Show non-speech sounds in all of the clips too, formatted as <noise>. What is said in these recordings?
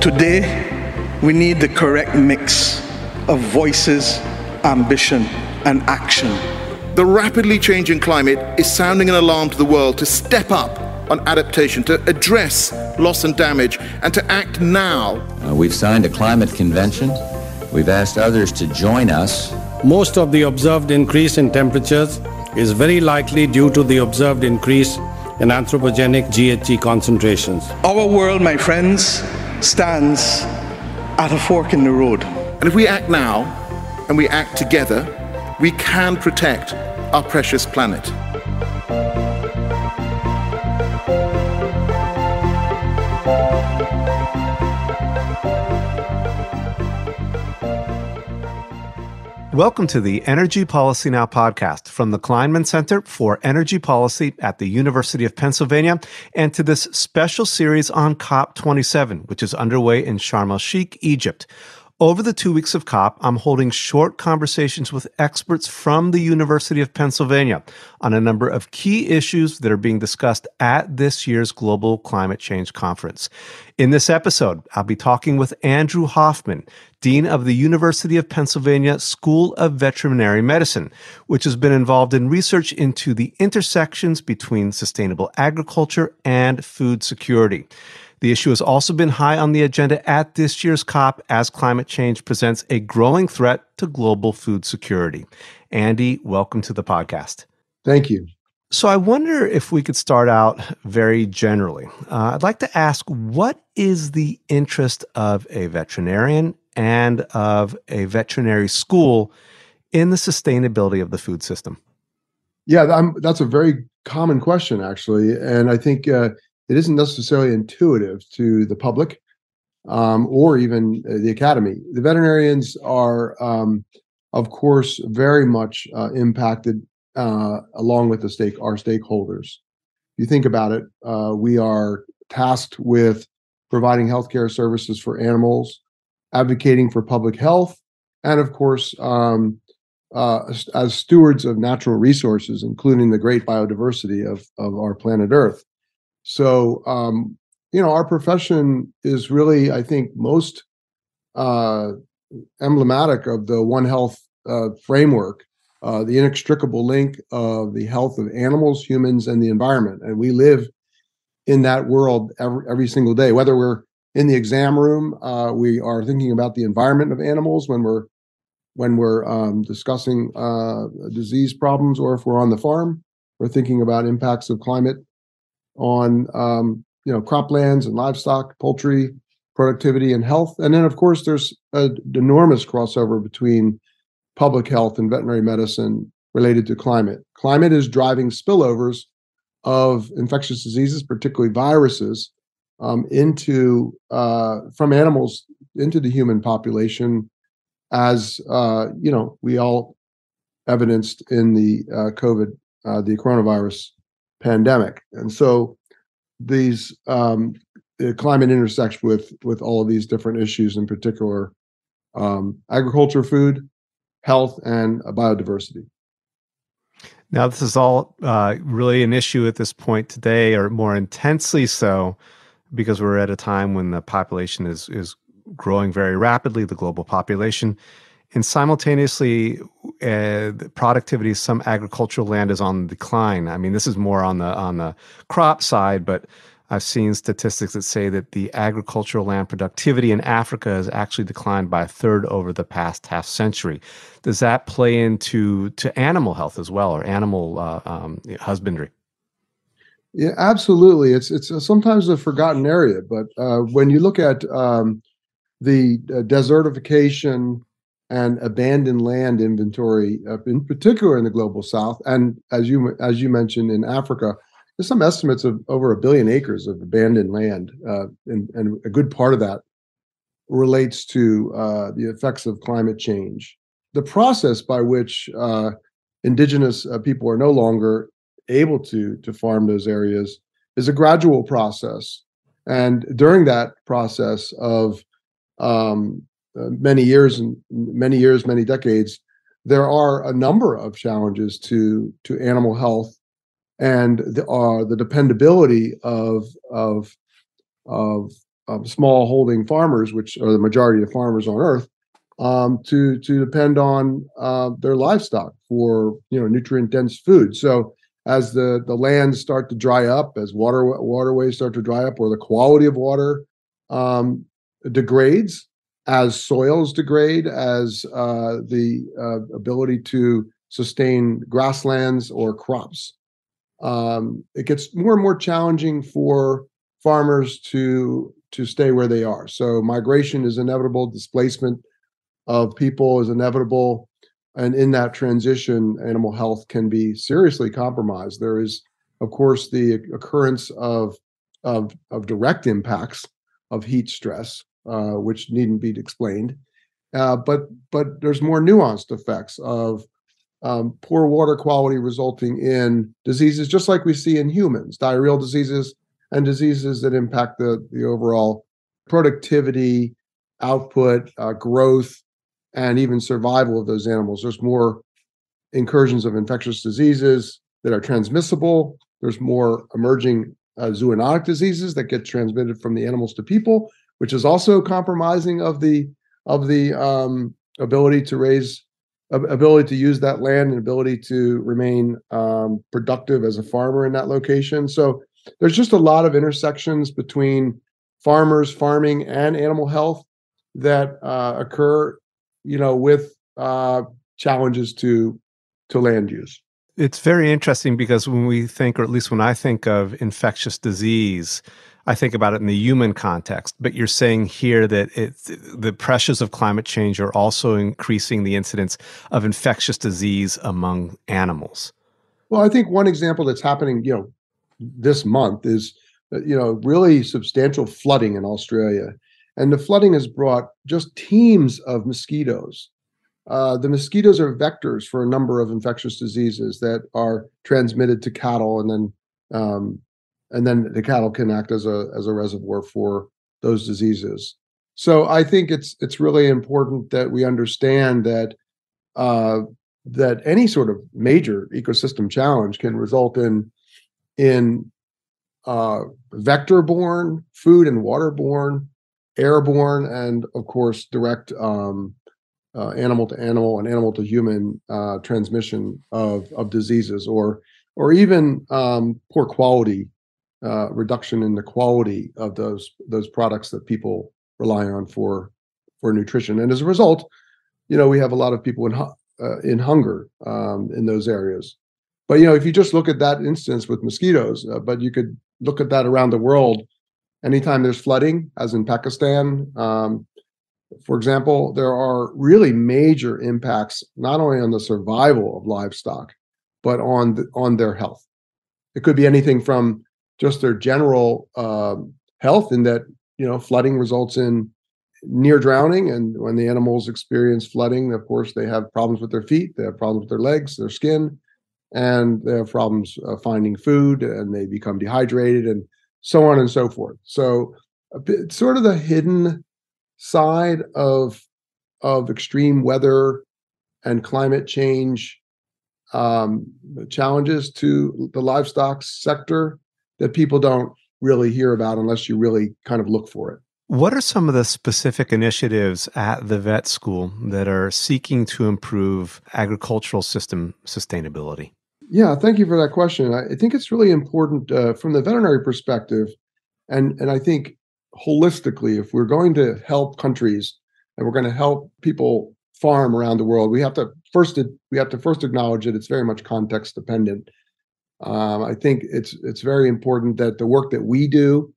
Today, we need the correct mix of voices, ambition, and action. The rapidly changing climate is sounding an alarm to the world to step up on adaptation, to address loss and damage, and to act now. Uh, we've signed a climate convention. We've asked others to join us. Most of the observed increase in temperatures is very likely due to the observed increase in anthropogenic GHG concentrations. Our world, my friends, stands at a fork in the road. And if we act now and we act together, we can protect our precious planet. Welcome to the Energy Policy Now podcast from the Kleinman Center for Energy Policy at the University of Pennsylvania and to this special series on COP27, which is underway in Sharm el Sheikh, Egypt. Over the two weeks of COP, I'm holding short conversations with experts from the University of Pennsylvania on a number of key issues that are being discussed at this year's Global Climate Change Conference. In this episode, I'll be talking with Andrew Hoffman, Dean of the University of Pennsylvania School of Veterinary Medicine, which has been involved in research into the intersections between sustainable agriculture and food security. The issue has also been high on the agenda at this year's COP as climate change presents a growing threat to global food security. Andy, welcome to the podcast. Thank you. So, I wonder if we could start out very generally. Uh, I'd like to ask what is the interest of a veterinarian and of a veterinary school in the sustainability of the food system? Yeah, I'm, that's a very common question, actually. And I think uh, it isn't necessarily intuitive to the public um, or even uh, the academy. The veterinarians are, um, of course, very much uh, impacted uh, along with the stake our stakeholders. If you think about it, uh, we are tasked with providing healthcare services for animals, advocating for public health, and of course, um, uh, as stewards of natural resources, including the great biodiversity of, of our planet Earth. So, um, you know, our profession is really, I think, most uh, emblematic of the One Health uh, framework, uh, the inextricable link of the health of animals, humans, and the environment. And we live in that world every, every single day. Whether we're in the exam room, uh, we are thinking about the environment of animals when we're when we're um, discussing uh, disease problems, or if we're on the farm, we're thinking about impacts of climate on um, you know croplands and livestock, poultry, productivity and health. And then of course there's an enormous crossover between public health and veterinary medicine related to climate. Climate is driving spillovers of infectious diseases, particularly viruses, um, into uh, from animals into the human population, as uh, you know we all evidenced in the uh, COVID, uh, the coronavirus pandemic. And so these um, climate intersects with with all of these different issues, in particular um, agriculture, food, health, and biodiversity. Now, this is all uh, really an issue at this point today, or more intensely so, because we're at a time when the population is is growing very rapidly, the global population, and simultaneously, uh, productivity, some agricultural land is on decline. I mean, this is more on the on the crop side, but I've seen statistics that say that the agricultural land productivity in Africa has actually declined by a third over the past half century. Does that play into to animal health as well, or animal uh, um, husbandry? Yeah, absolutely. It's it's sometimes a forgotten area, but uh, when you look at um, the uh, desertification and abandoned land inventory, uh, in particular in the global south, and as you as you mentioned in Africa, there's some estimates of over a billion acres of abandoned land, uh, and, and a good part of that relates to uh, the effects of climate change. The process by which uh, indigenous uh, people are no longer able to to farm those areas is a gradual process, and during that process of um, uh, many years and many years, many decades, there are a number of challenges to to animal health and the uh, the dependability of of of small holding farmers, which are the majority of farmers on Earth, um, to to depend on uh, their livestock for you know nutrient dense food. So as the the lands start to dry up, as water waterways start to dry up, or the quality of water um, degrades, as soils degrade, as uh, the uh, ability to sustain grasslands or crops, um, it gets more and more challenging for farmers to to stay where they are. So migration is inevitable, displacement of people is inevitable. And in that transition, animal health can be seriously compromised. There is, of course, the occurrence of, of, of direct impacts of heat stress, uh, which needn't be explained. Uh, but but there's more nuanced effects of um, poor water quality resulting in diseases, just like we see in humans, diarrheal diseases and diseases that impact the the overall productivity, output, uh, growth, and even survival of those animals. There's more incursions of infectious diseases that are transmissible. There's more emerging uh, zoonotic diseases that get transmitted from the animals to people, which is also compromising of the of the um, ability to raise ability to use that land and ability to remain um, productive as a farmer in that location. So there's just a lot of intersections between farmers, farming, and animal health that uh, occur you know, with uh, challenges to to land use. It's very interesting because when we think, or at least when I think of infectious disease, I think about it in the human context. But you're saying here that the pressures of climate change are also increasing the incidence of infectious disease among animals. Well, I think one example that's happening, you know, this month is, you know, really substantial flooding in Australia. And the flooding has brought just teams of mosquitoes. Uh, the mosquitoes are vectors for a number of infectious diseases that are transmitted to cattle, and then um, and then the cattle can act as a as a reservoir for those diseases. So I think it's it's really important that we understand that uh, that any sort of major ecosystem challenge can result in in uh, vector-borne, food and water-borne airborne and of course direct um, uh, animal to animal and animal to human uh, transmission of of diseases or or even um, poor quality uh, reduction in the quality of those those products that people rely on for for nutrition and as a result you know we have a lot of people in uh, in hunger um, in those areas but you know if you just look at that instance with mosquitoes uh, but you could look at that around the world anytime there's flooding, as in Pakistan, um, for example, there are really major impacts not only on the survival of livestock, but on the, on their health. It could be anything from just their general um, health, in that you know flooding results in near drowning, and when the animals experience flooding, of course they have problems with their feet, they have problems with their legs, their skin, and they have problems uh, finding food, and they become dehydrated and so on and so forth. So bit, sort of the hidden side of of extreme weather and climate change um, challenges to the livestock sector that people don't really hear about unless you really kind of look for it. What are some of the specific initiatives at the vet school that are seeking to improve agricultural system sustainability? Yeah, thank you for that question. I think it's really important uh, from the veterinary perspective, and and I think holistically, if we're going to help countries and we're going to help people farm around the world, we have to first we have to first acknowledge that it's very much context dependent. Um, I think it's it's very important that the work that we do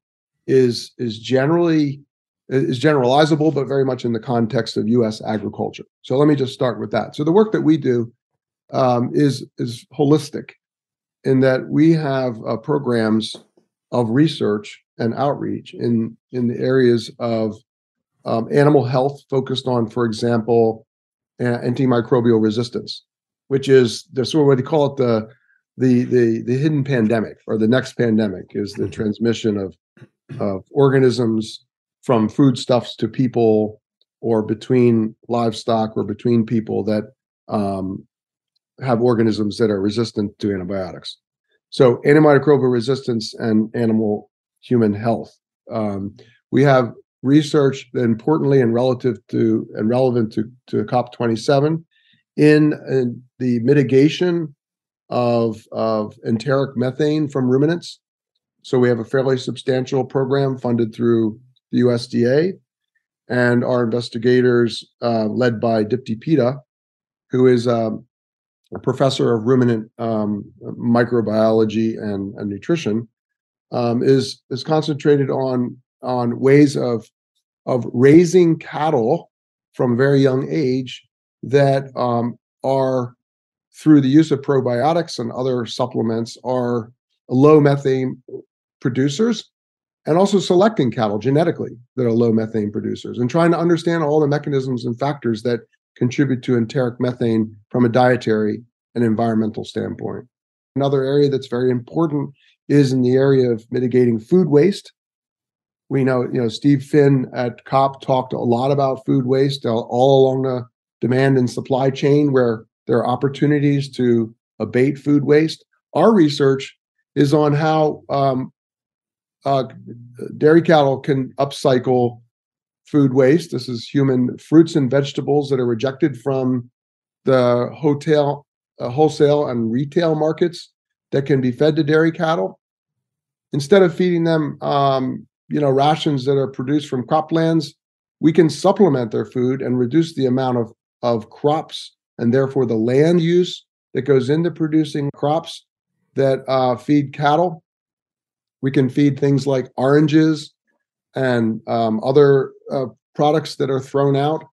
is is generally is generalizable, but very much in the context of U.S. agriculture. So let me just start with that. So the work that we do um, is is holistic in that we have uh, programs of research and outreach in in the areas of um, animal health, focused on, for example, antimicrobial resistance, which is the sort of what they call it the the the the hidden pandemic or the next pandemic is the mm-hmm. transmission of of organisms from foodstuffs to people or between livestock or between people that um, have organisms that are resistant to antibiotics. So antimicrobial resistance and animal human health. Um, We have research that importantly and relative to and relevant to, to COP27 in, in the mitigation of, of enteric methane from ruminants. So we have a fairly substantial program funded through the USDA, and our investigators, uh, led by Dipti Pitta, who is um, a professor of ruminant um, microbiology and, and nutrition, um, is is concentrated on on ways of of raising cattle from very young age that um, are through the use of probiotics and other supplements are low methane producers and also selecting cattle genetically that are low methane producers and trying to understand all the mechanisms and factors that contribute to enteric methane from a dietary and environmental standpoint. Another area that's very important is in the area of mitigating food waste. We know, you know, Steve Finn at COP talked a lot about food waste all, all along the demand and supply chain where there are opportunities to abate food waste. Our research is on how um, uh, dairy cattle can upcycle food waste. This is human fruits and vegetables that are rejected from the hotel, uh, wholesale and retail markets that can be fed to dairy cattle. Instead of feeding them, um, you know, rations that are produced from croplands, we can supplement their food and reduce the amount of, of crops and therefore the land use that goes into producing crops that uh, feed cattle. We can feed things like oranges and um, other uh, products that are thrown out.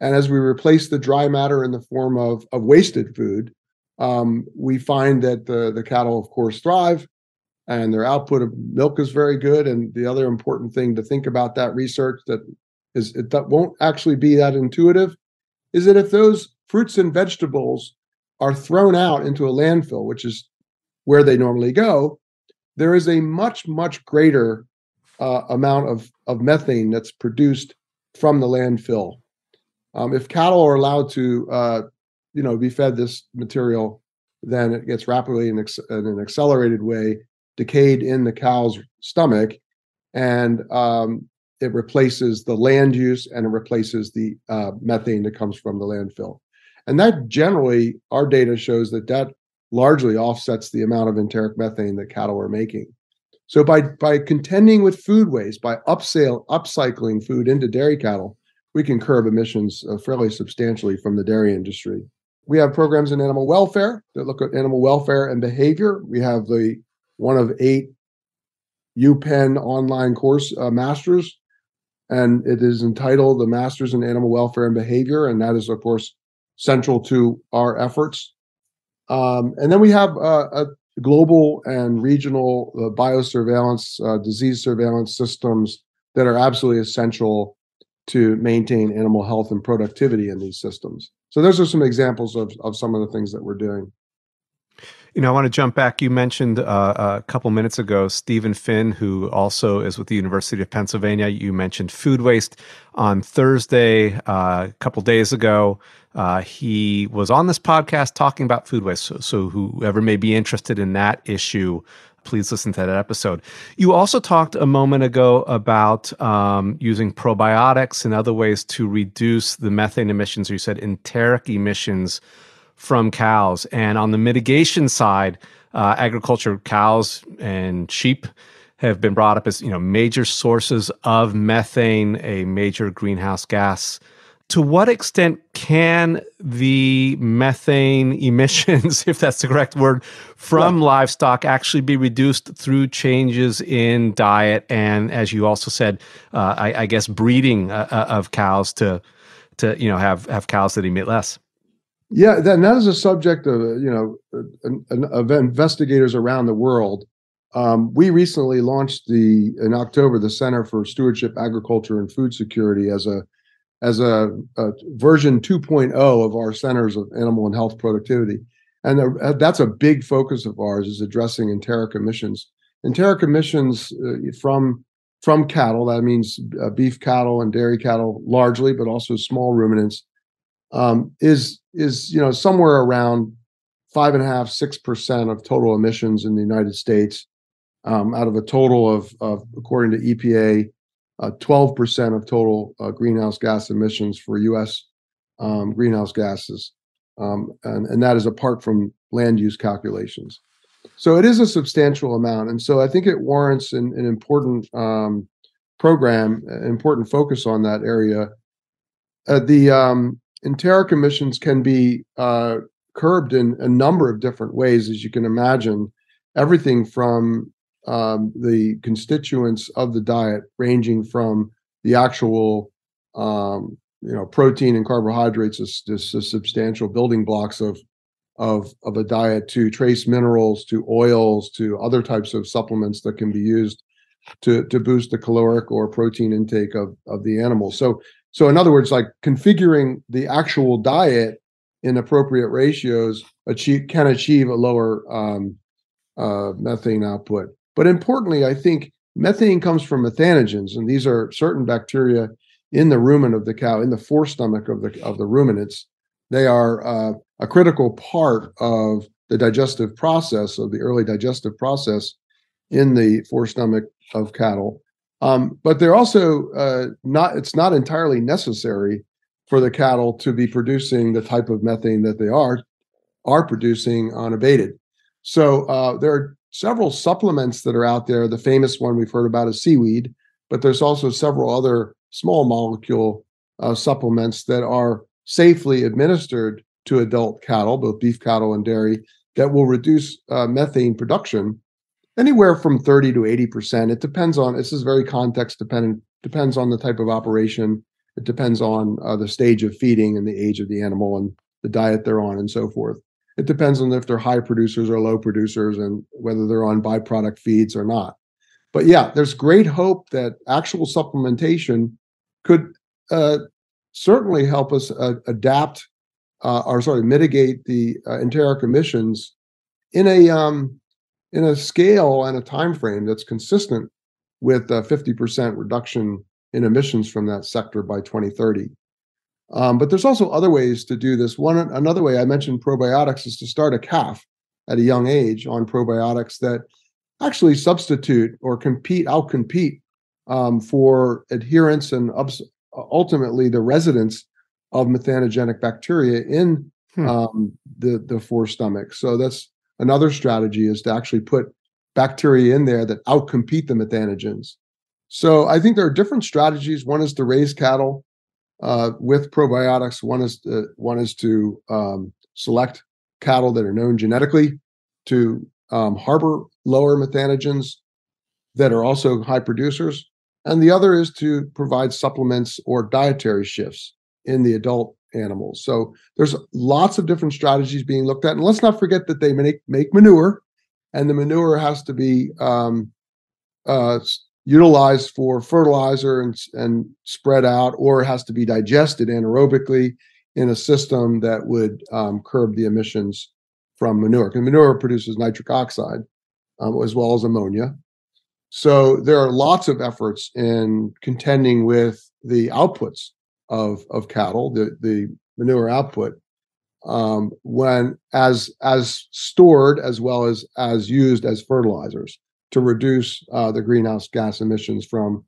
And as we replace the dry matter in the form of, of wasted food, um, we find that the, the cattle, of course, thrive and their output of milk is very good. And the other important thing to think about that research that is it that won't actually be that intuitive is that if those fruits and vegetables are thrown out into a landfill, which is where they normally go, there is a much, much greater uh, amount of, of methane that's produced from the landfill. Um, if cattle are allowed to, uh, you know, be fed this material, then it gets rapidly in, ex- in an accelerated way decayed in the cow's stomach, and um, it replaces the land use and it replaces the uh, methane that comes from the landfill. And that generally, our data shows that that largely offsets the amount of enteric methane that cattle are making. So by by contending with food waste, by upsale upcycling food into dairy cattle, we can curb emissions uh, fairly substantially from the dairy industry. We have programs in animal welfare that look at animal welfare and behavior. We have the one of eight UPenn online course uh, masters, and it is entitled the Masters in Animal Welfare and Behavior, and that is of course central to our efforts. Um, and then we have uh, a global and regional uh, biosurveillance, uh, disease surveillance systems that are absolutely essential to maintain animal health and productivity in these systems. So those are some examples of, of some of the things that we're doing. You know, I want to jump back. You mentioned uh, a couple minutes ago Stephen Finn, who also is with the University of Pennsylvania. You mentioned food waste on Thursday, uh, a couple days ago. Uh, he was on this podcast talking about food waste. So, so, whoever may be interested in that issue, please listen to that episode. You also talked a moment ago about um, using probiotics and other ways to reduce the methane emissions, or you said enteric emissions from cows. And on the mitigation side, uh, agriculture cows and sheep have been brought up as you know major sources of methane, a major greenhouse gas. To what extent can the methane <laughs> emissions, if that's the correct word, from livestock actually be reduced through changes in diet and, as you also said, uh, I, I, guess breeding uh, uh of cows to to you know have have cows that emit less? Yeah, that, that is a subject of you know of investigators around the world. Um, we recently launched the in October the Center for Stewardship, Agriculture, and Food Security as a as a, a version 2.0 of our centers of animal and health productivity, and the, that's a big focus of ours is addressing enteric emissions. Enteric emissions uh, from from cattle that means uh, beef cattle and dairy cattle largely, but also small ruminants um, is is you know somewhere around five and a half six percent of total emissions in the United States um, out of a total of, of according to EPA uh, 12% of total uh, greenhouse gas emissions for U.S. Um, greenhouse gases, um, and, and that is apart from land use calculations. So it is a substantial amount, and so I think it warrants an, an important um, program, an important focus on that area. Uh, the um, enteric emissions can be uh, curbed in a number of different ways, as you can imagine. Everything from um, the constituents of the diet, ranging from the actual, um, you know, protein and carbohydrates, is just substantial building blocks of of of a diet, to trace minerals, to oils, to other types of supplements that can be used to to boost the caloric or protein intake of of the animal. So so in other words, like configuring the actual diet in appropriate ratios achieve can achieve a lower um, uh, methane output. But importantly, I think methane comes from methanogens, and these are certain bacteria in the rumen of the cow, in the forestomach of the of the ruminants. They are uh, a critical part of the digestive process of the early digestive process in the forestomach of cattle. Um, but they're also uh, not. It's not entirely necessary for the cattle to be producing the type of methane that they are are producing unabated. So uh, there are several supplements that are out there. The famous one we've heard about is seaweed, but there's also several other small molecule uh, supplements that are safely administered to adult cattle, both beef cattle and dairy, that will reduce uh, methane production anywhere from 30 to 80%. It depends on, this is very context dependent, depends on the type of operation. It depends on uh, the stage of feeding and the age of the animal and the diet they're on and so forth. It depends on if they're high producers or low producers and whether they're on byproduct feeds or not. But yeah, there's great hope that actual supplementation could uh, certainly help us uh, adapt uh, or sorry mitigate the uh, enteric emissions in a um, in a scale and a time frame that's consistent with a 50% reduction in emissions from that sector by 2030. Um, but there's also other ways to do this. One another way I mentioned probiotics is to start a calf at a young age on probiotics that actually substitute or compete outcompete um, for adherence and ups, ultimately the residence of methanogenic bacteria in hmm. um, the the forestomach. So that's another strategy is to actually put bacteria in there that outcompete the methanogens. So I think there are different strategies. One is to raise cattle uh, with probiotics. One is to, one is to um, select cattle that are known genetically to um, harbor lower methanogens that are also high producers, and the other is to provide supplements or dietary shifts in the adult animals. So there's lots of different strategies being looked at, and let's not forget that they make make manure, and the manure has to be um, uh, utilized for fertilizer and, and spread out, or it has to be digested anaerobically in a system that would um, curb the emissions from manure. Because manure produces nitric oxide um, as well as ammonia. So there are lots of efforts in contending with the outputs of of cattle, the the manure output, um, when as as stored as well as as used as fertilizers to reduce uh, the greenhouse gas emissions from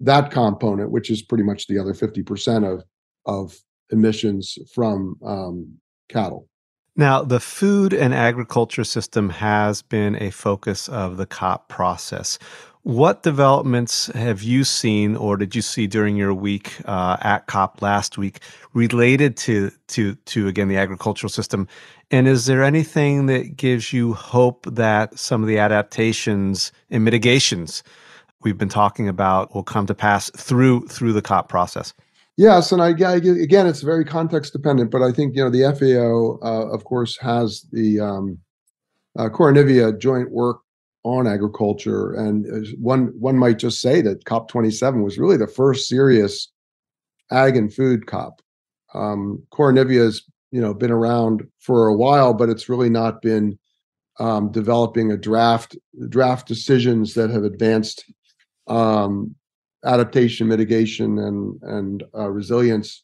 that component, which is pretty much the other 50% of, of emissions from um, cattle. Now, the food and agriculture system has been a focus of the COP process. What developments have you seen, or did you see during your week uh, at COP last week, related to to to again the agricultural system? And is there anything that gives you hope that some of the adaptations and mitigations we've been talking about will come to pass through through the COP process? Yes, and I, again, it's very context dependent, but I think you know the FAO, uh, of course, has the um, uh, Koronivia joint work on agriculture. And one one might just say that COP27 was really the first serious ag and food COP. Um, has you know been around for a while, but it's really not been um, developing a draft draft decisions that have advanced um, adaptation, mitigation, and and uh, resilience.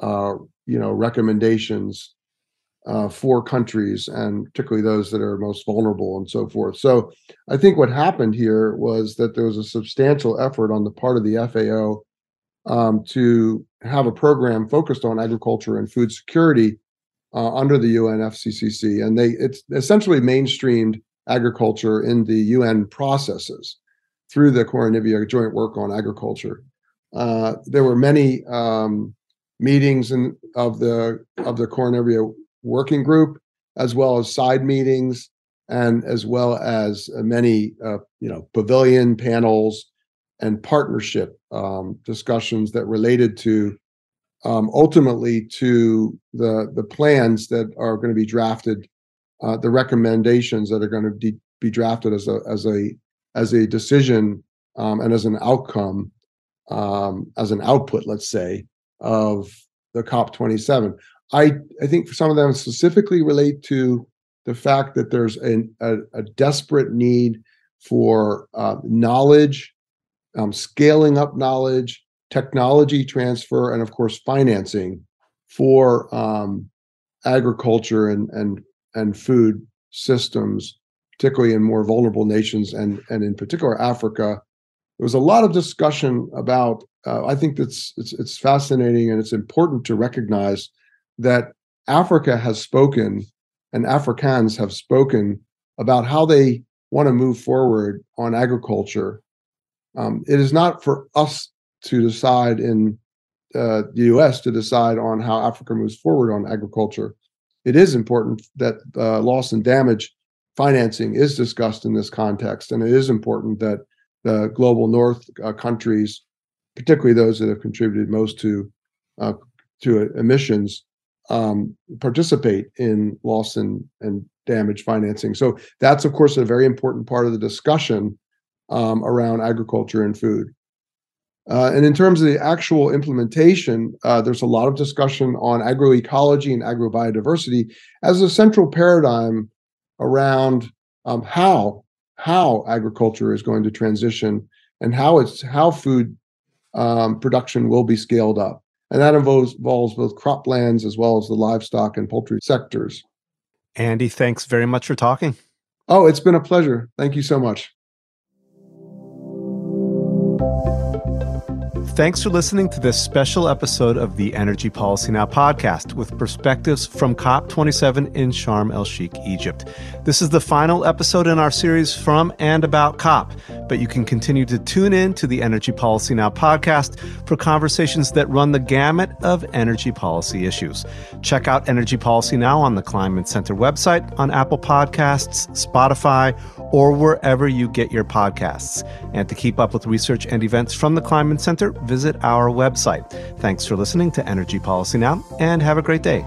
Uh, you know recommendations uh, for countries and particularly those that are most vulnerable and so forth. So I think what happened here was that there was a substantial effort on the part of the FAO um, to have a program focused on agriculture and food security uh, under the UNFCCC, and they it's essentially mainstreamed agriculture in the UN processes through the Koronivia Joint Work on Agriculture. Uh, there were many um, meetings in, of the of the Koronivia Working Group, as well as side meetings, and as well as uh, many uh, you know pavilion panels and partnership um, discussions that related to um, ultimately to the the plans that are going to be drafted, uh, the recommendations that are going to be, be drafted as a as a as a decision um, and as an outcome, um, as an output, let's say, of the COP27. I I think some of them specifically relate to the fact that there's an, a, a desperate need for uh, knowledge, um, scaling up knowledge, technology transfer, and of course financing for um, agriculture and and and food systems, particularly in more vulnerable nations and and in particular Africa. There was a lot of discussion about. Uh, I think that's it's it's fascinating and it's important to recognize that Africa has spoken and Africans have spoken about how they want to move forward on agriculture. Um, it is not for us to decide in uh, the US to decide on how Africa moves forward on agriculture. It is important that uh, loss and damage financing is discussed in this context, and it is important that the global North uh, countries, particularly those that have contributed most to uh, to emissions, um, participate in loss and, and damage financing. So that's of course a very important part of the discussion um, around agriculture and food. Uh, and in terms of the actual implementation, uh, there's a lot of discussion on agroecology and agrobiodiversity as a central paradigm around um, how how agriculture is going to transition and how it's how food um, production will be scaled up, and that involves, involves both croplands as well as the livestock and poultry sectors. Andy, thanks very much for talking. Oh, it's been a pleasure. Thank you so much. Thanks for listening to this special episode of the Energy Policy Now podcast with perspectives from COP27 in Sharm el Sheikh, Egypt. This is the final episode in our series from and about COP, but you can continue to tune in to the Energy Policy Now podcast for conversations that run the gamut of energy policy issues. Check out Energy Policy Now on the Kleinman Center website, on Apple Podcasts, Spotify, or wherever you get your podcasts. And to keep up with research and events from the Kleinman Center, visit our website. Thanks for listening to Energy Policy Now, and have a great day.